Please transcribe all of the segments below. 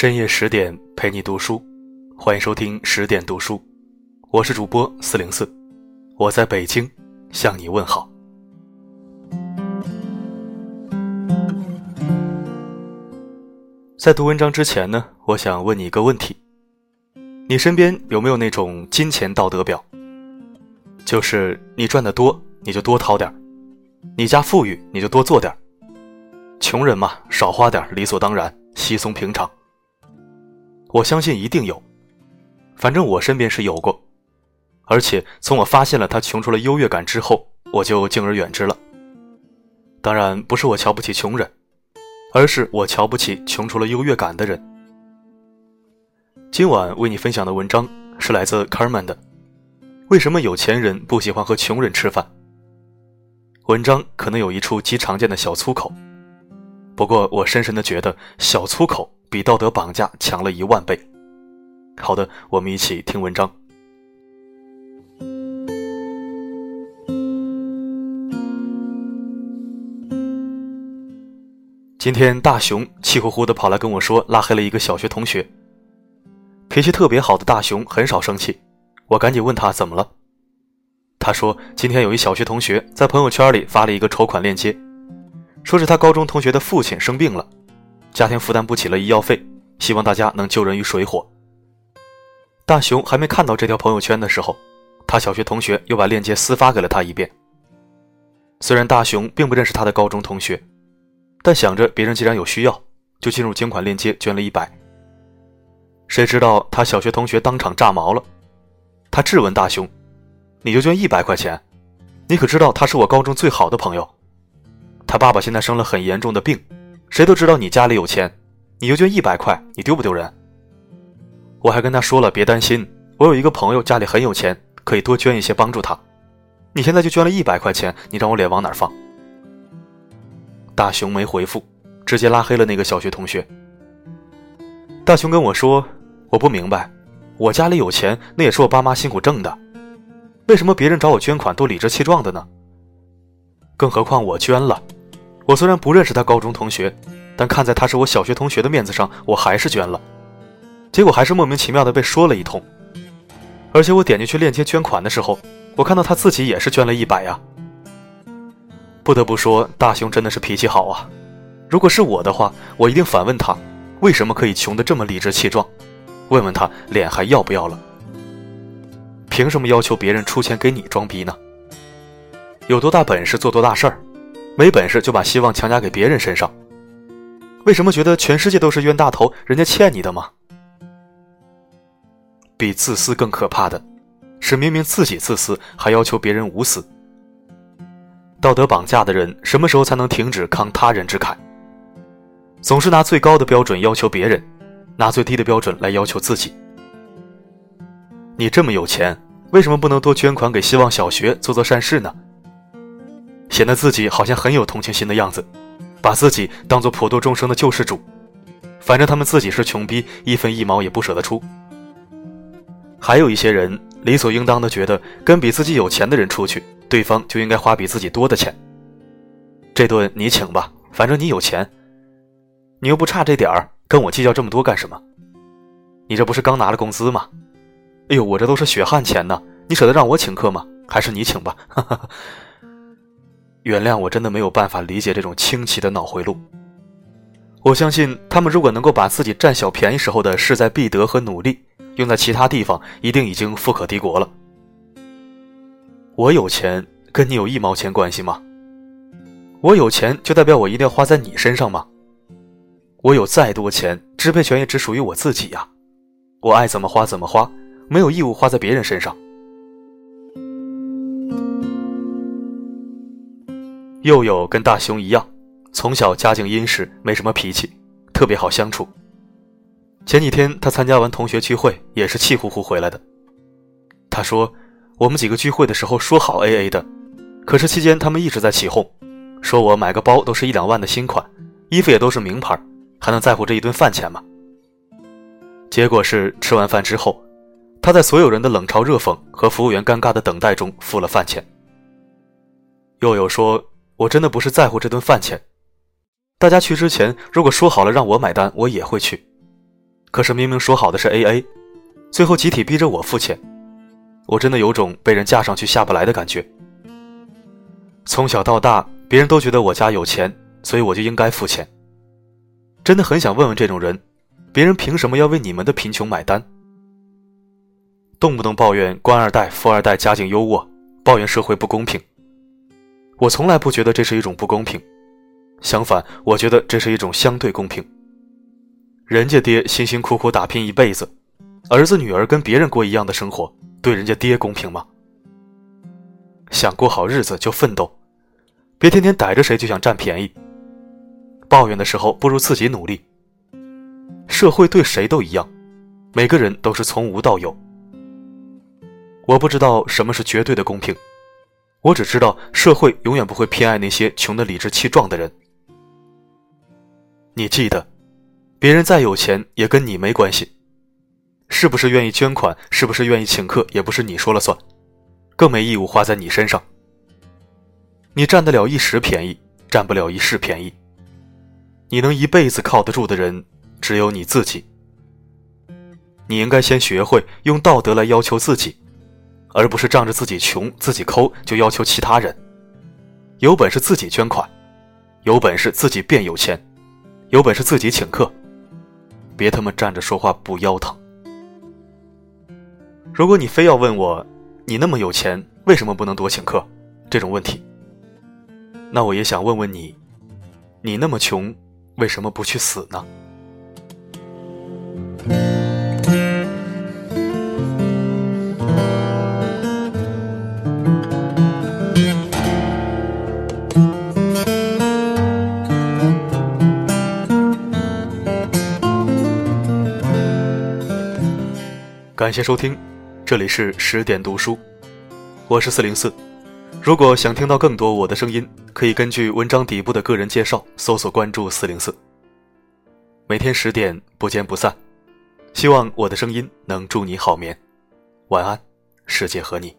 深夜十点陪你读书，欢迎收听十点读书，我是主播四零四，我在北京向你问好。在读文章之前呢，我想问你一个问题：你身边有没有那种金钱道德表？就是你赚的多，你就多掏点你家富裕，你就多做点穷人嘛，少花点理所当然，稀松平常。我相信一定有，反正我身边是有过，而且从我发现了他穷出了优越感之后，我就敬而远之了。当然不是我瞧不起穷人，而是我瞧不起穷出了优越感的人。今晚为你分享的文章是来自 Carmen 的《为什么有钱人不喜欢和穷人吃饭》。文章可能有一处极常见的小粗口，不过我深深的觉得小粗口。比道德绑架强了一万倍。好的，我们一起听文章。今天大熊气呼呼的跑来跟我说，拉黑了一个小学同学。脾气特别好的大熊很少生气，我赶紧问他怎么了。他说今天有一小学同学在朋友圈里发了一个筹款链接，说是他高中同学的父亲生病了。家庭负担不起了医药费，希望大家能救人于水火。大熊还没看到这条朋友圈的时候，他小学同学又把链接私发给了他一遍。虽然大熊并不认识他的高中同学，但想着别人既然有需要，就进入捐款链接捐了一百。谁知道他小学同学当场炸毛了，他质问大熊：“你就捐一百块钱？你可知道他是我高中最好的朋友？他爸爸现在生了很严重的病。”谁都知道你家里有钱，你就捐一百块，你丢不丢人？我还跟他说了，别担心，我有一个朋友家里很有钱，可以多捐一些帮助他。你现在就捐了一百块钱，你让我脸往哪放？大熊没回复，直接拉黑了那个小学同学。大熊跟我说：“我不明白，我家里有钱，那也是我爸妈辛苦挣的，为什么别人找我捐款都理直气壮的呢？更何况我捐了。”我虽然不认识他高中同学，但看在他是我小学同学的面子上，我还是捐了。结果还是莫名其妙的被说了一通。而且我点进去链接捐款的时候，我看到他自己也是捐了一百呀。不得不说，大雄真的是脾气好啊。如果是我的话，我一定反问他，为什么可以穷得这么理直气壮？问问他脸还要不要了？凭什么要求别人出钱给你装逼呢？有多大本事做多大事儿。没本事就把希望强加给别人身上，为什么觉得全世界都是冤大头？人家欠你的吗？比自私更可怕的，是明明自己自私，还要求别人无私。道德绑架的人，什么时候才能停止扛他人之慨？总是拿最高的标准要求别人，拿最低的标准来要求自己。你这么有钱，为什么不能多捐款给希望小学，做做善事呢？显得自己好像很有同情心的样子，把自己当做普度众生的救世主。反正他们自己是穷逼，一分一毛也不舍得出。还有一些人理所应当的觉得，跟比自己有钱的人出去，对方就应该花比自己多的钱。这顿你请吧，反正你有钱，你又不差这点儿，跟我计较这么多干什么？你这不是刚拿了工资吗？哎呦，我这都是血汗钱呢，你舍得让我请客吗？还是你请吧。哈哈。原谅我，真的没有办法理解这种清奇的脑回路。我相信他们如果能够把自己占小便宜时候的势在必得和努力用在其他地方，一定已经富可敌国了。我有钱，跟你有一毛钱关系吗？我有钱就代表我一定要花在你身上吗？我有再多钱，支配权也只属于我自己呀。我爱怎么花怎么花，没有义务花在别人身上。佑佑跟大雄一样，从小家境殷实，没什么脾气，特别好相处。前几天他参加完同学聚会，也是气呼呼回来的。他说：“我们几个聚会的时候说好 A A 的，可是期间他们一直在起哄，说我买个包都是一两万的新款，衣服也都是名牌，还能在乎这一顿饭钱吗？”结果是吃完饭之后，他在所有人的冷嘲热讽和服务员尴尬的等待中付了饭钱。佑佑说。我真的不是在乎这顿饭钱，大家去之前如果说好了让我买单，我也会去。可是明明说好的是 A A，最后集体逼着我付钱，我真的有种被人架上去下不来的感觉。从小到大，别人都觉得我家有钱，所以我就应该付钱。真的很想问问这种人，别人凭什么要为你们的贫穷买单？动不动抱怨官二代、富二代家境优渥，抱怨社会不公平。我从来不觉得这是一种不公平，相反，我觉得这是一种相对公平。人家爹辛辛苦苦打拼一辈子，儿子女儿跟别人过一样的生活，对人家爹公平吗？想过好日子就奋斗，别天天逮着谁就想占便宜。抱怨的时候不如自己努力。社会对谁都一样，每个人都是从无到有。我不知道什么是绝对的公平，我只知道社会永远不会偏爱那些穷得理直气壮的人。你记得，别人再有钱也跟你没关系，是不是愿意捐款，是不是愿意请客，也不是你说了算，更没义务花在你身上。你占得了一时便宜，占不了一世便宜。你能一辈子靠得住的人，只有你自己。你应该先学会用道德来要求自己。而不是仗着自己穷、自己抠就要求其他人，有本事自己捐款，有本事自己变有钱，有本事自己请客，别他妈站着说话不腰疼。如果你非要问我，你那么有钱，为什么不能多请客？这种问题，那我也想问问你，你那么穷，为什么不去死呢？感谢收听，这里是十点读书，我是四零四。如果想听到更多我的声音，可以根据文章底部的个人介绍搜索关注四零四。每天十点不见不散，希望我的声音能助你好眠，晚安，世界和你。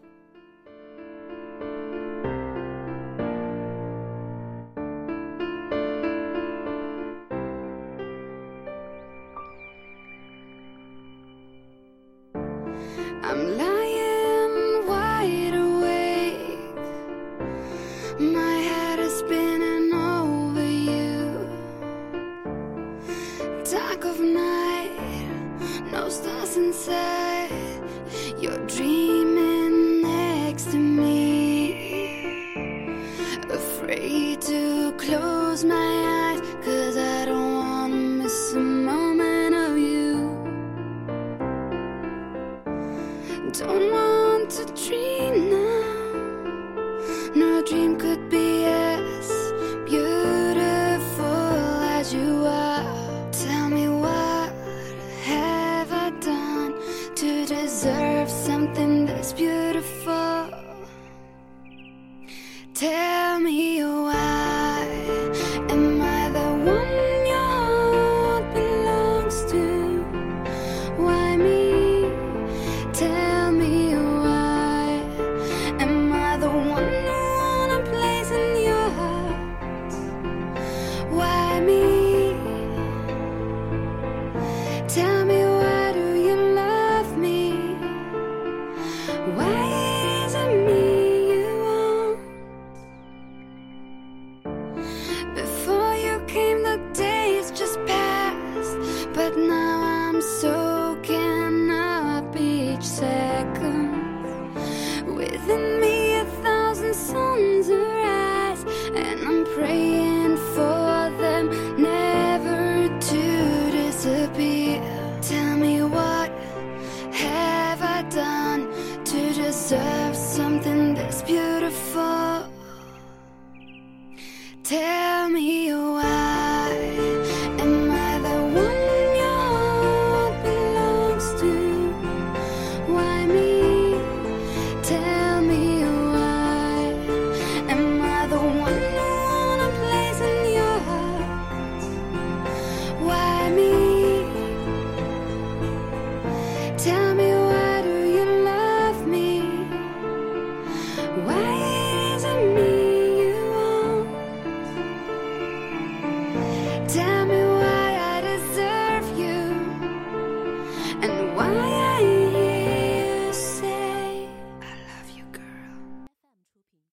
Afraid to close my eyes, cause I don't wanna miss a moment of you. Don't want to dream